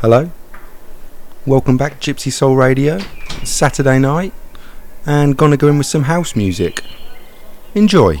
Hello. Welcome back, Gypsy Sol Radio. Saturday night, and gonna go in with some house music. Enjoy.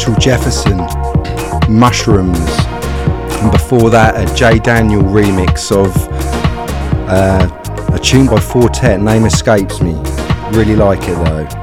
Marshall Jefferson, Mushrooms, and before that a Jay Daniel remix of uh, a tune by Four Tet, name escapes me. Really like it though.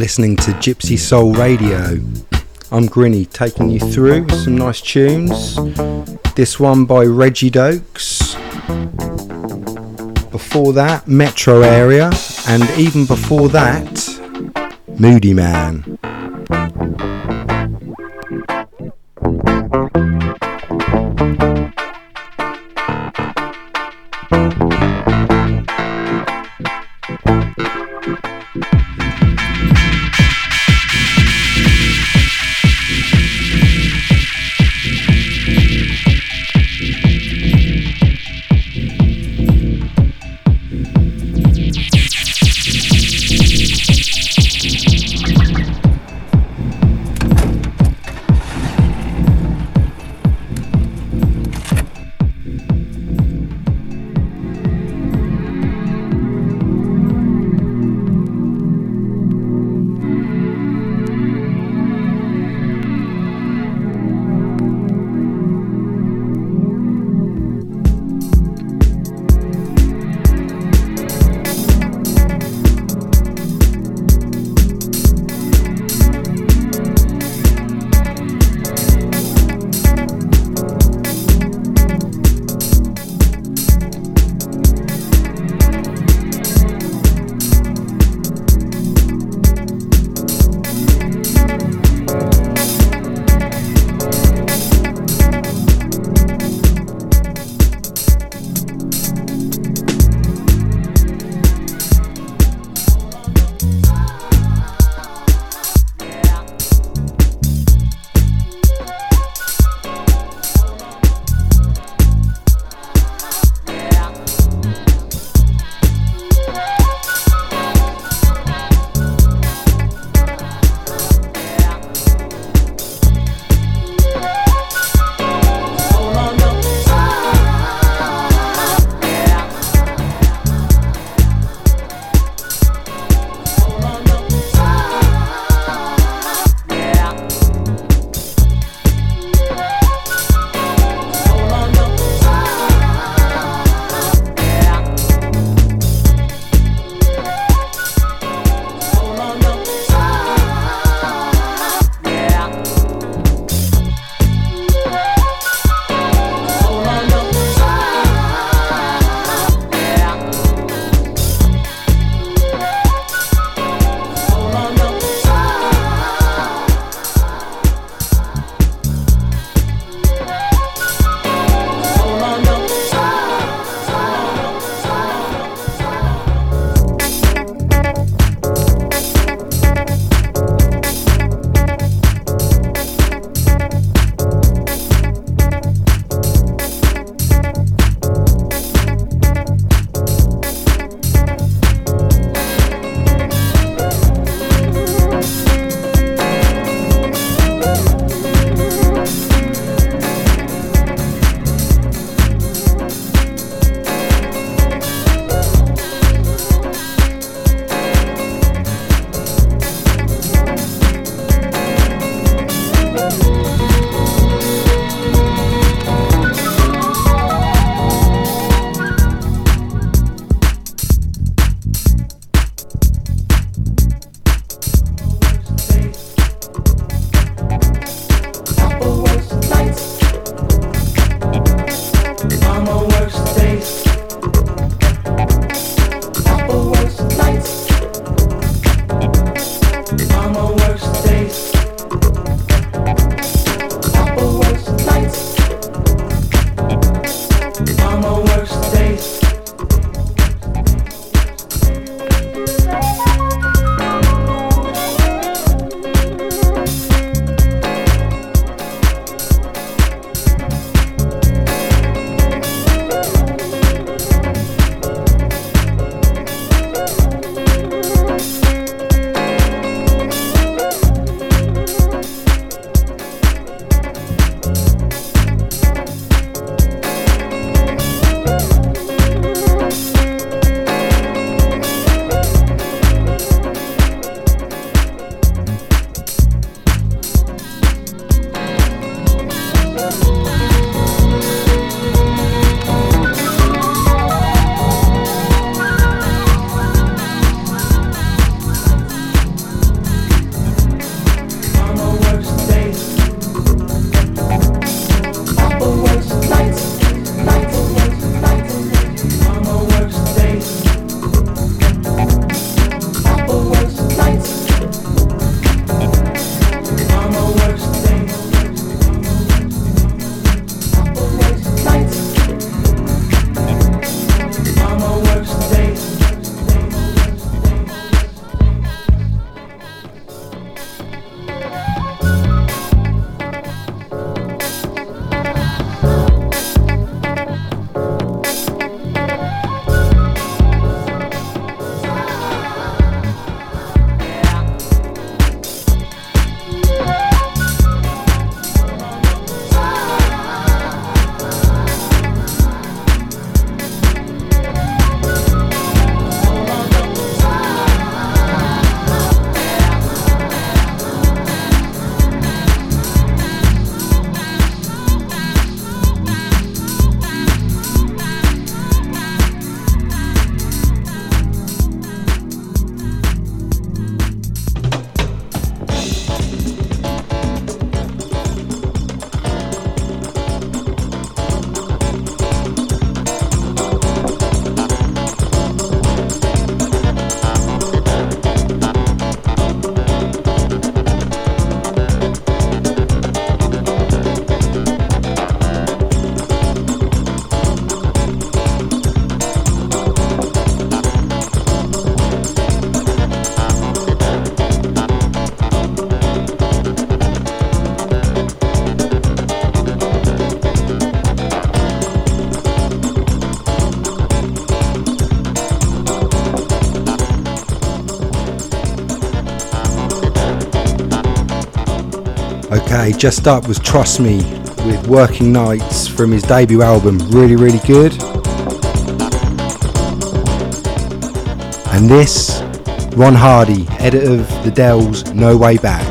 Listening to Gypsy Sol Radio. I'm Grinny taking you through some nice tunes. This one by Reggie Dokes. Before that, Metro Area. And even before that, Moodymann. Just up was Trust Me with Working Nights from his debut album. Really, really good. And this, Ron Hardy, editor of The Dells, No Way Back.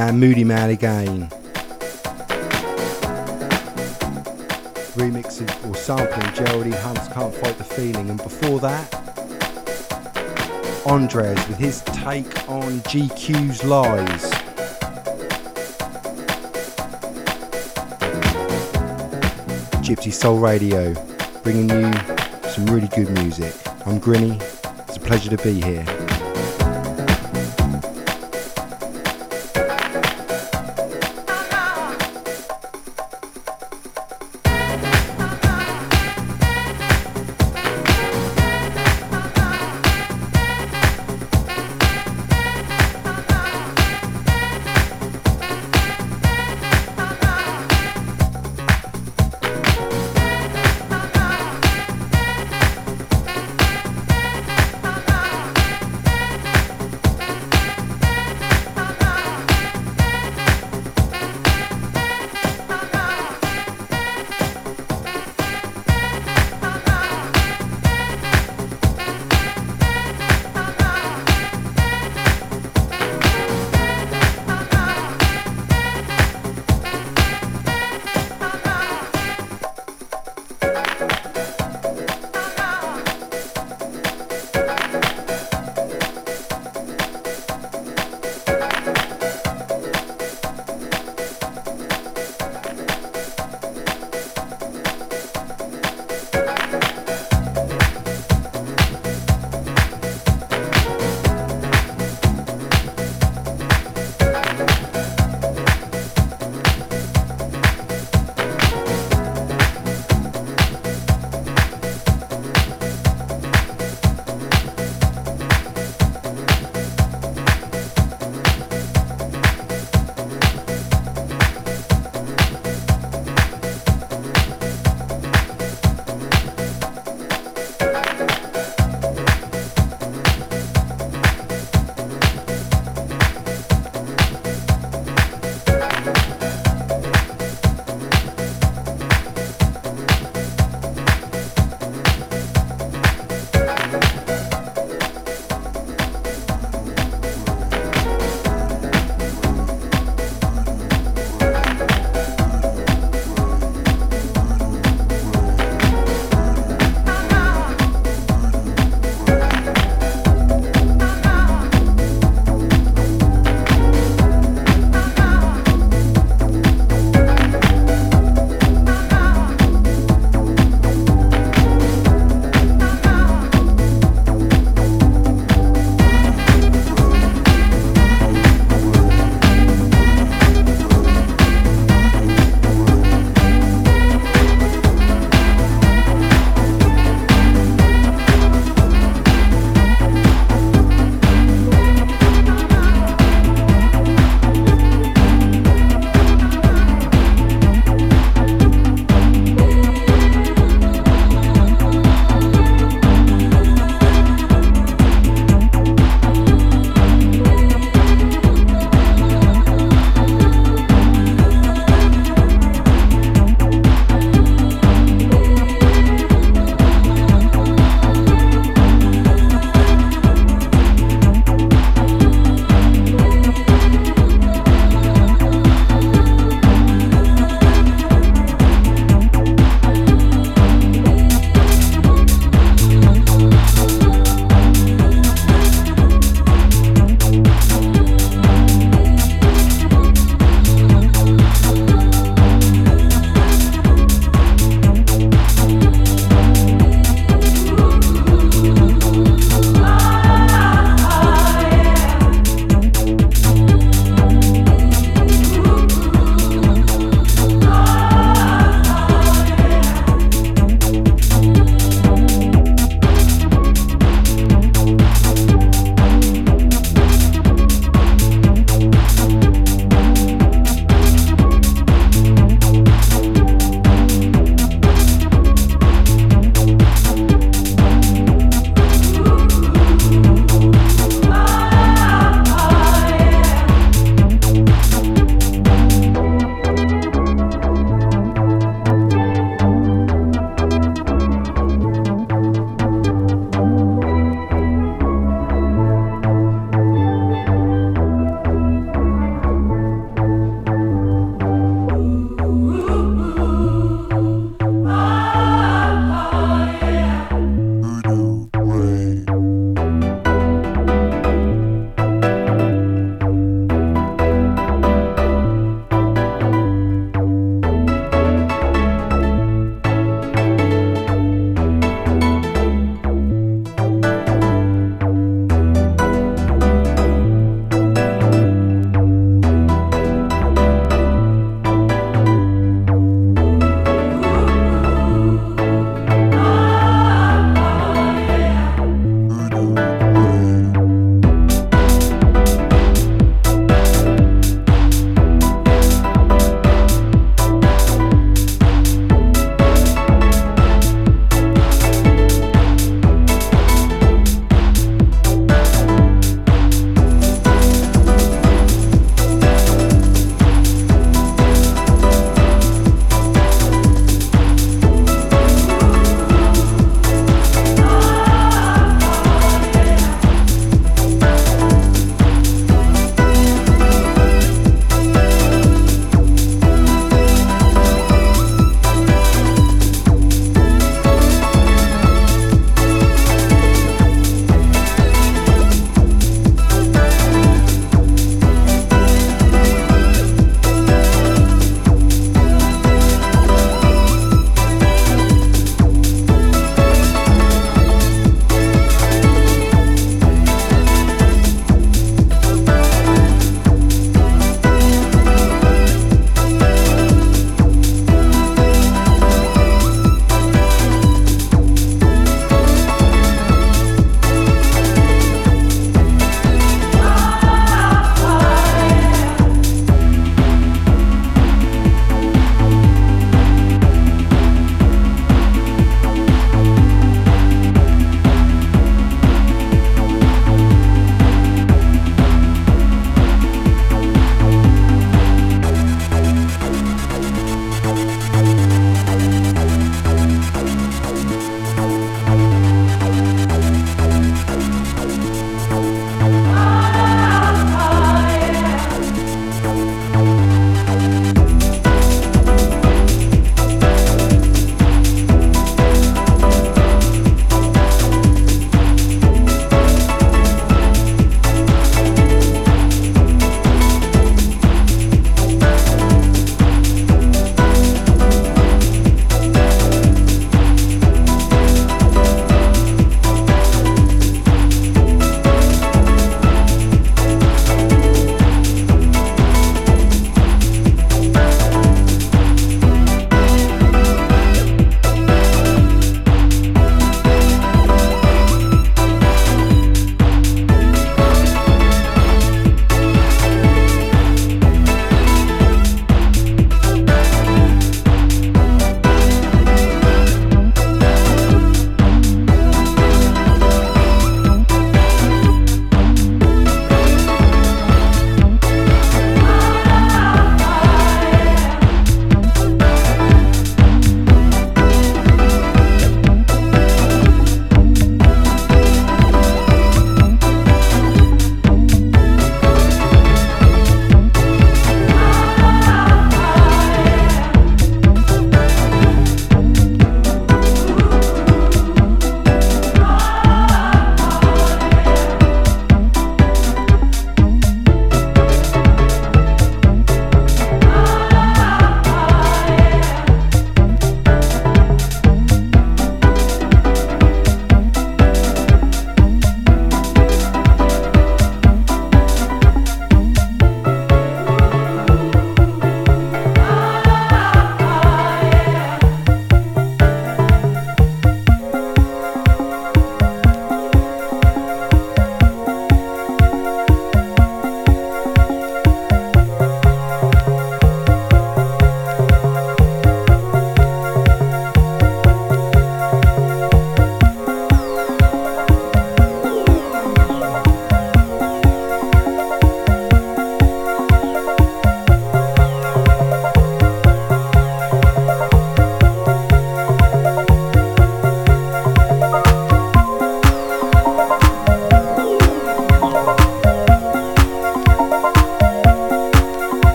Man, Moodymann again. Remix or sampling Geraldine Hunt's Can't Fight the Feeling. And before that, Andres with his take on GQ's Lies. Gypsy Sol Radio, bringing you some really good music. I'm Grinny, it's a pleasure to be here.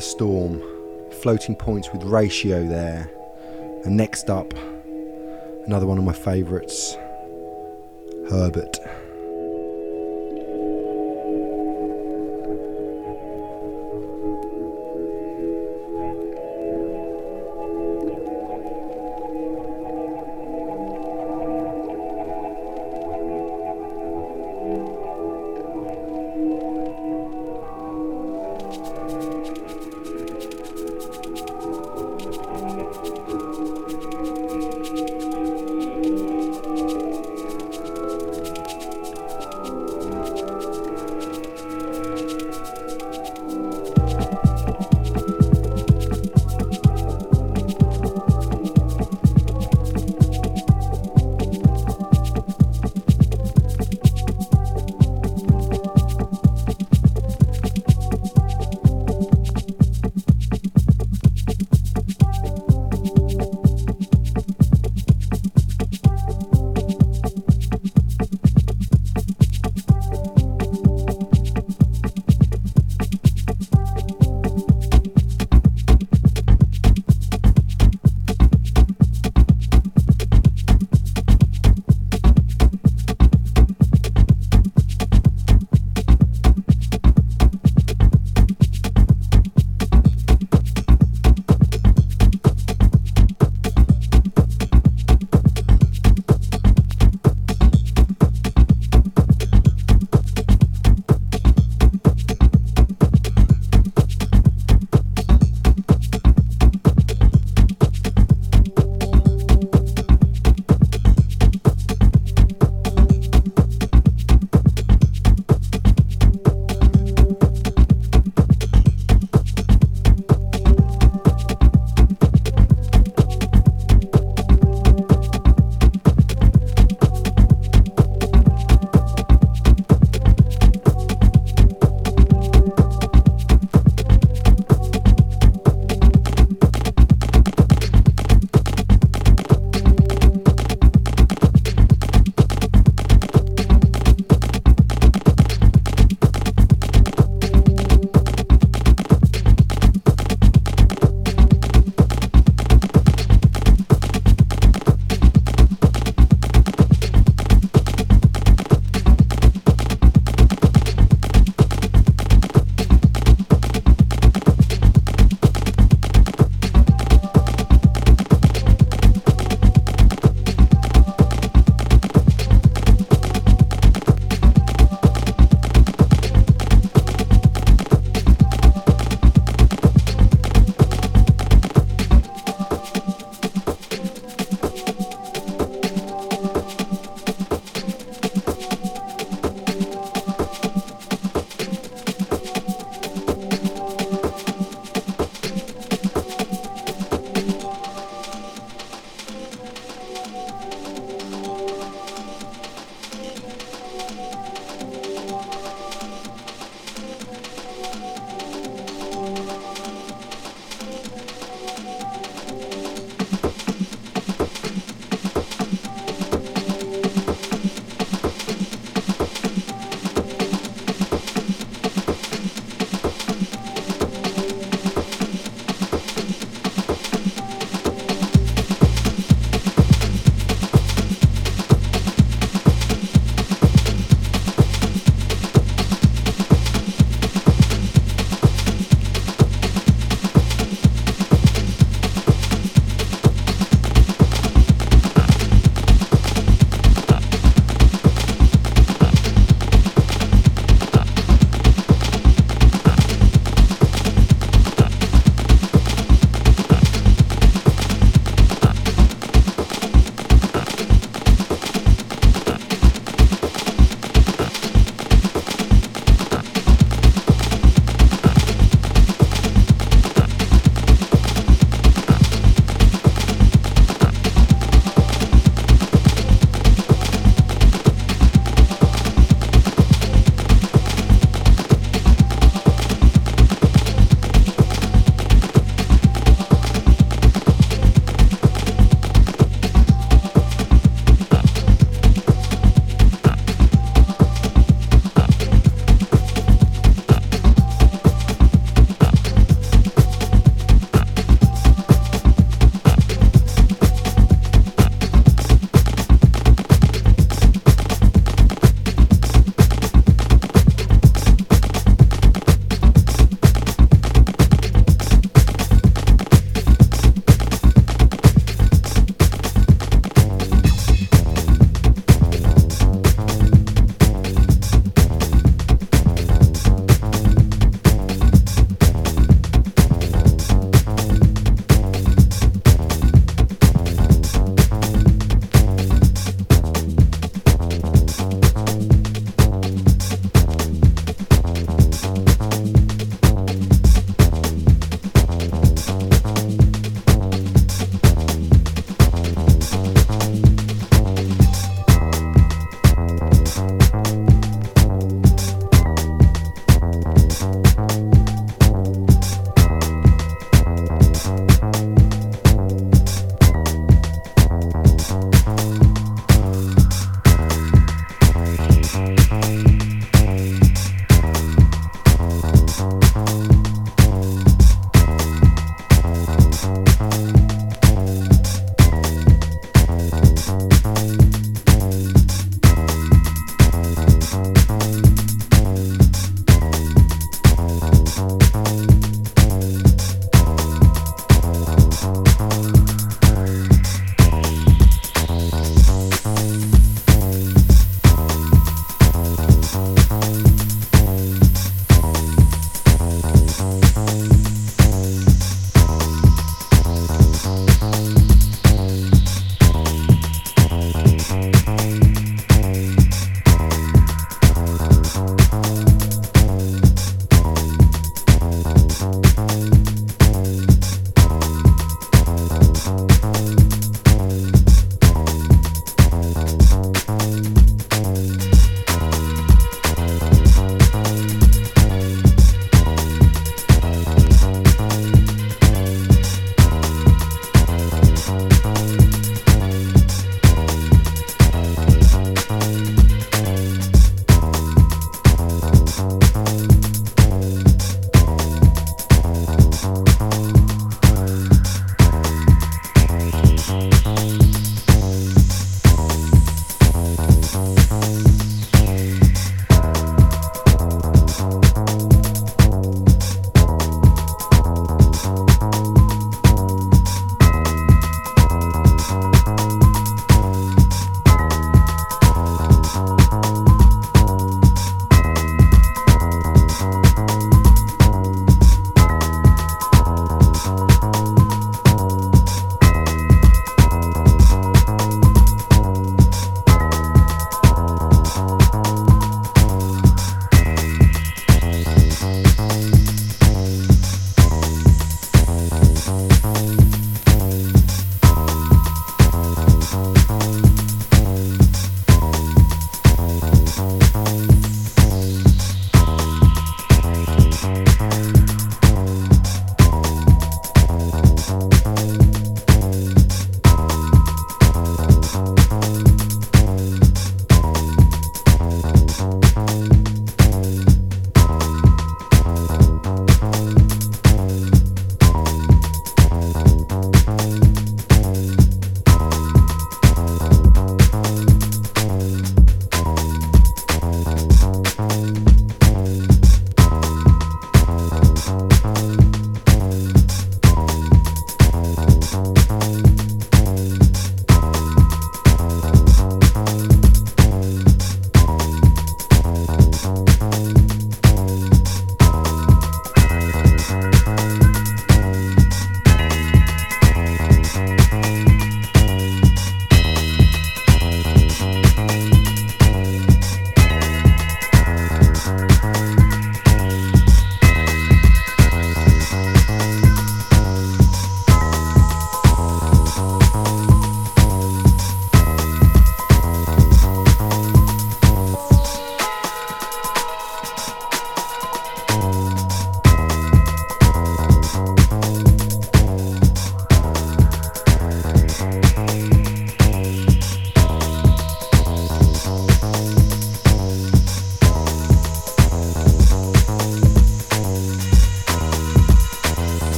The storm. Floating points with ratio there. And next up, another one of my favourites, Herbert.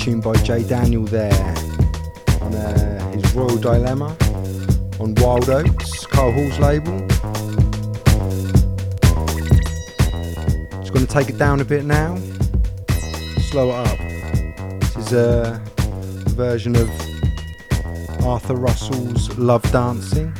Tune by Jay Daniel there on uh, his Royal Dilemma on Wild Oats, Kyle Hall's label. Just going to take it down a bit now, slow it up. This is a version of Arthur Russell's Love Dancing.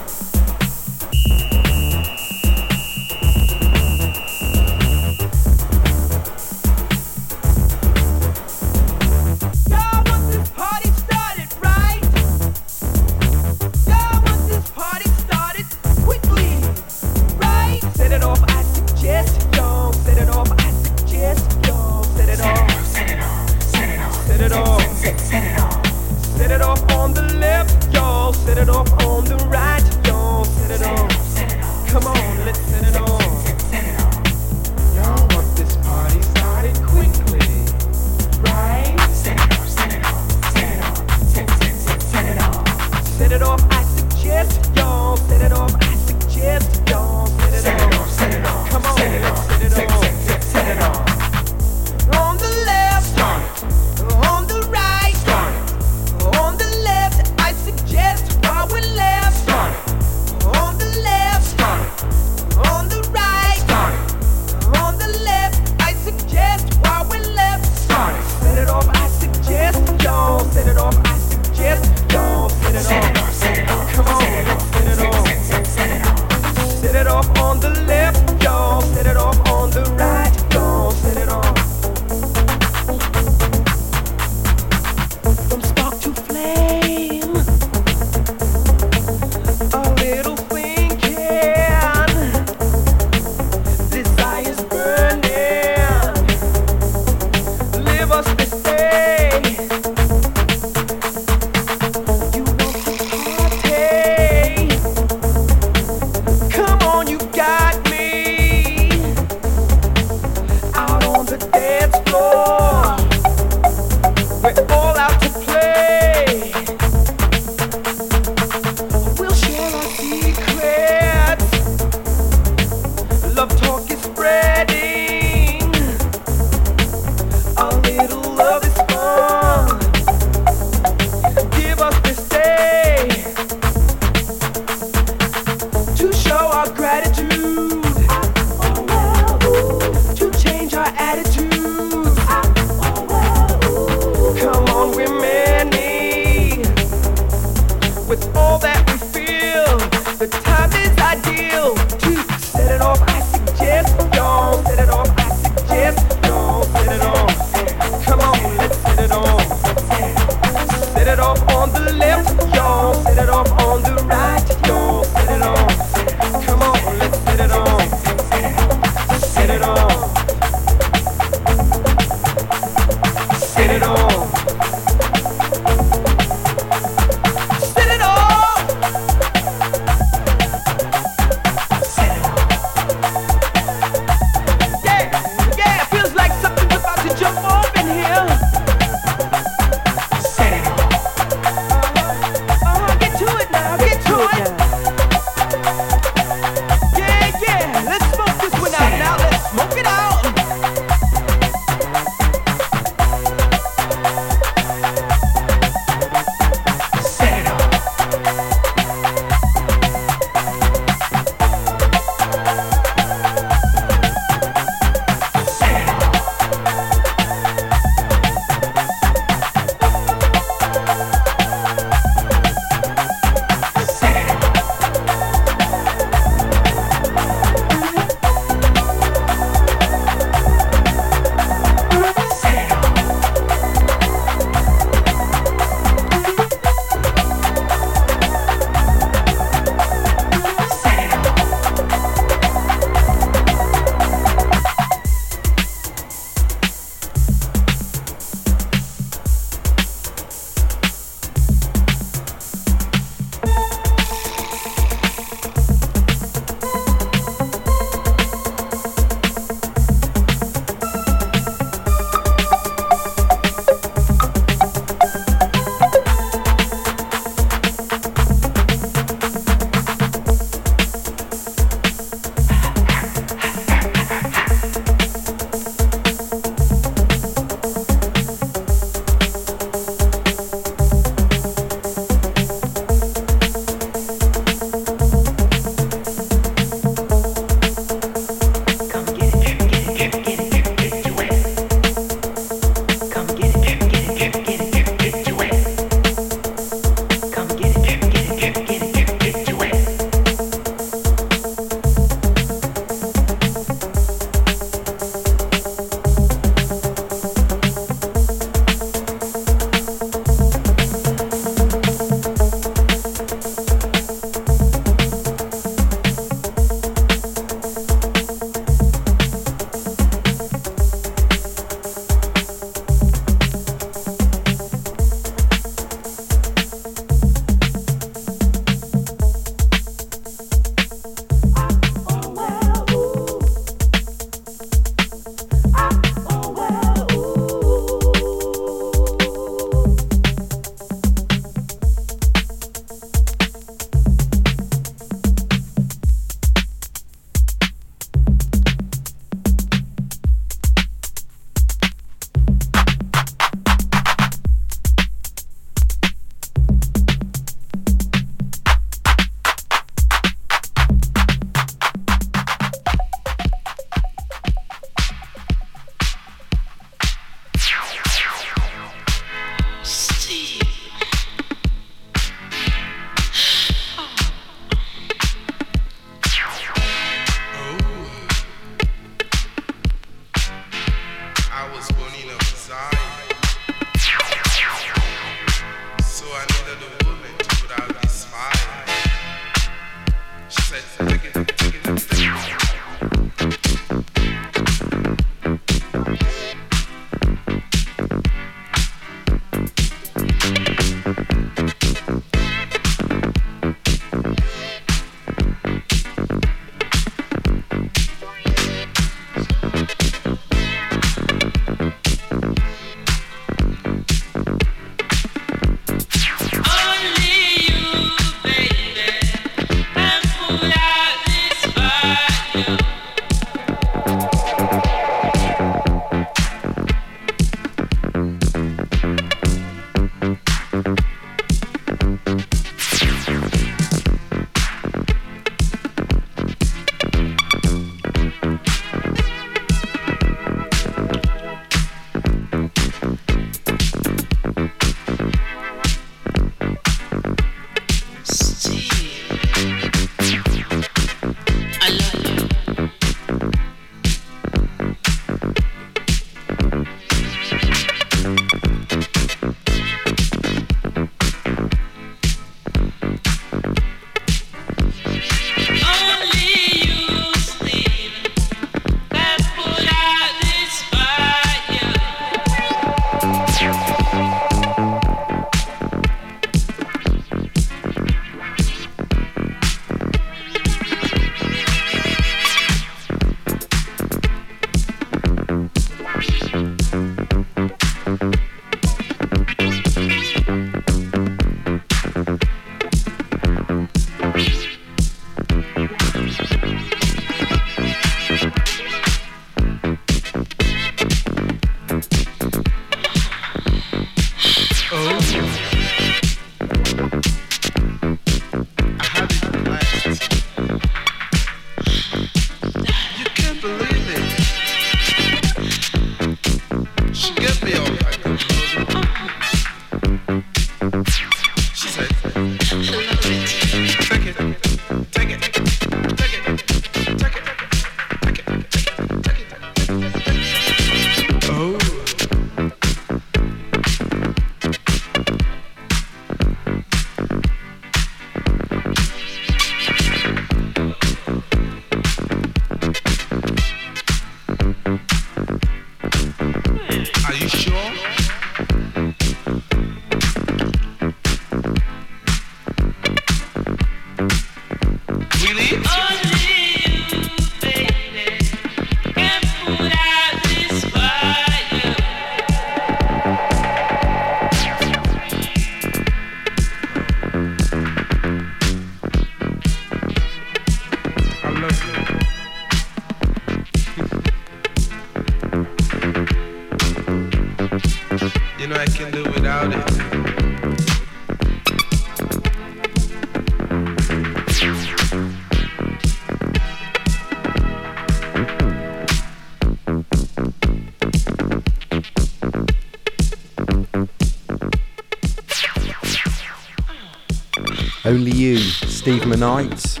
Only You, Steve Monite.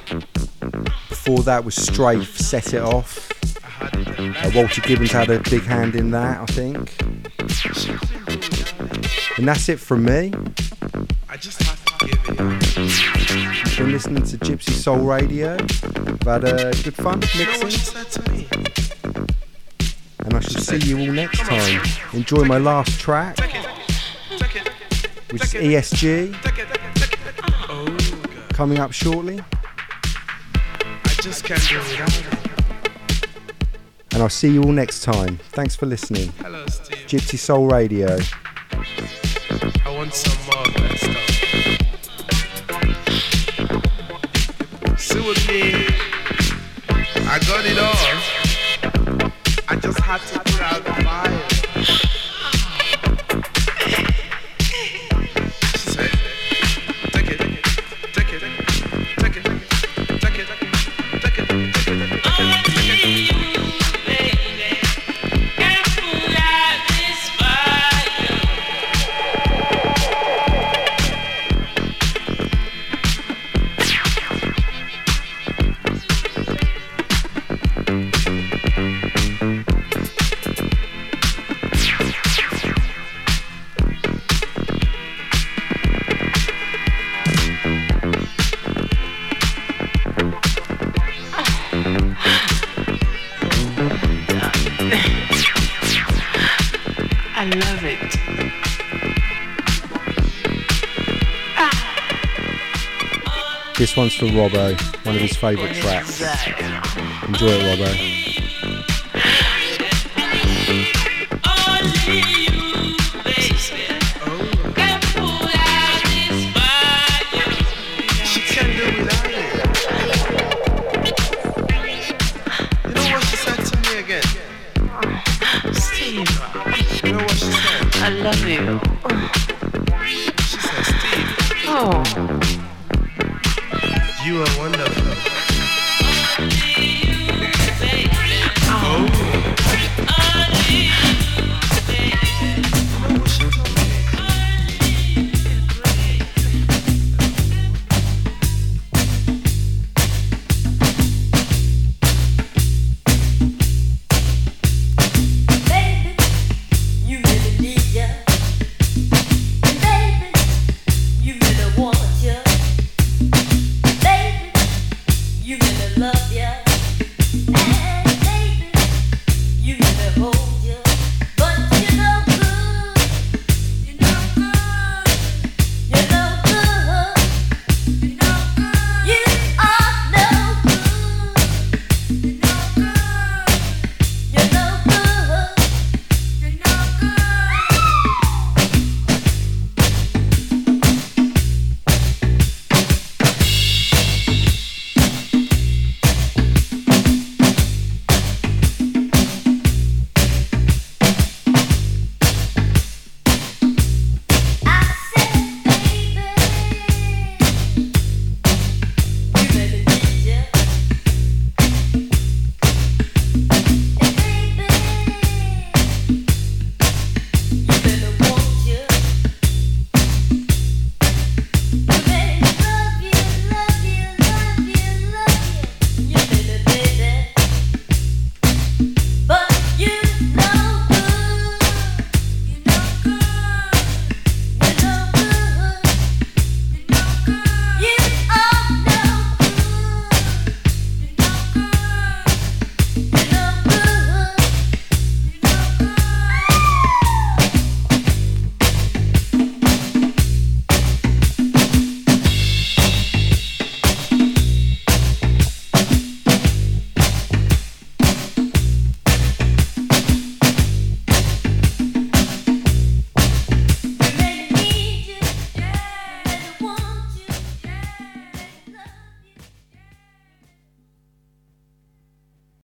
Before that was Strafe, Set It Off. Uh, Walter Gibbons had a big hand in that, I think. And that's it from me. You've been listening to Gypsy Sol Radio. We've had uh, good fun mixing. And I shall see you all next time. Enjoy my last track, which is ESG coming up shortly. And I'll see you all next time. Thanks for listening. Hello, Steve. Gypsy Sol Radio. I want some more of that stuff. See with me, I got it all. I just had to put out the fire. For Robbo, one of his favourite tracks. Enjoy it, Robbo.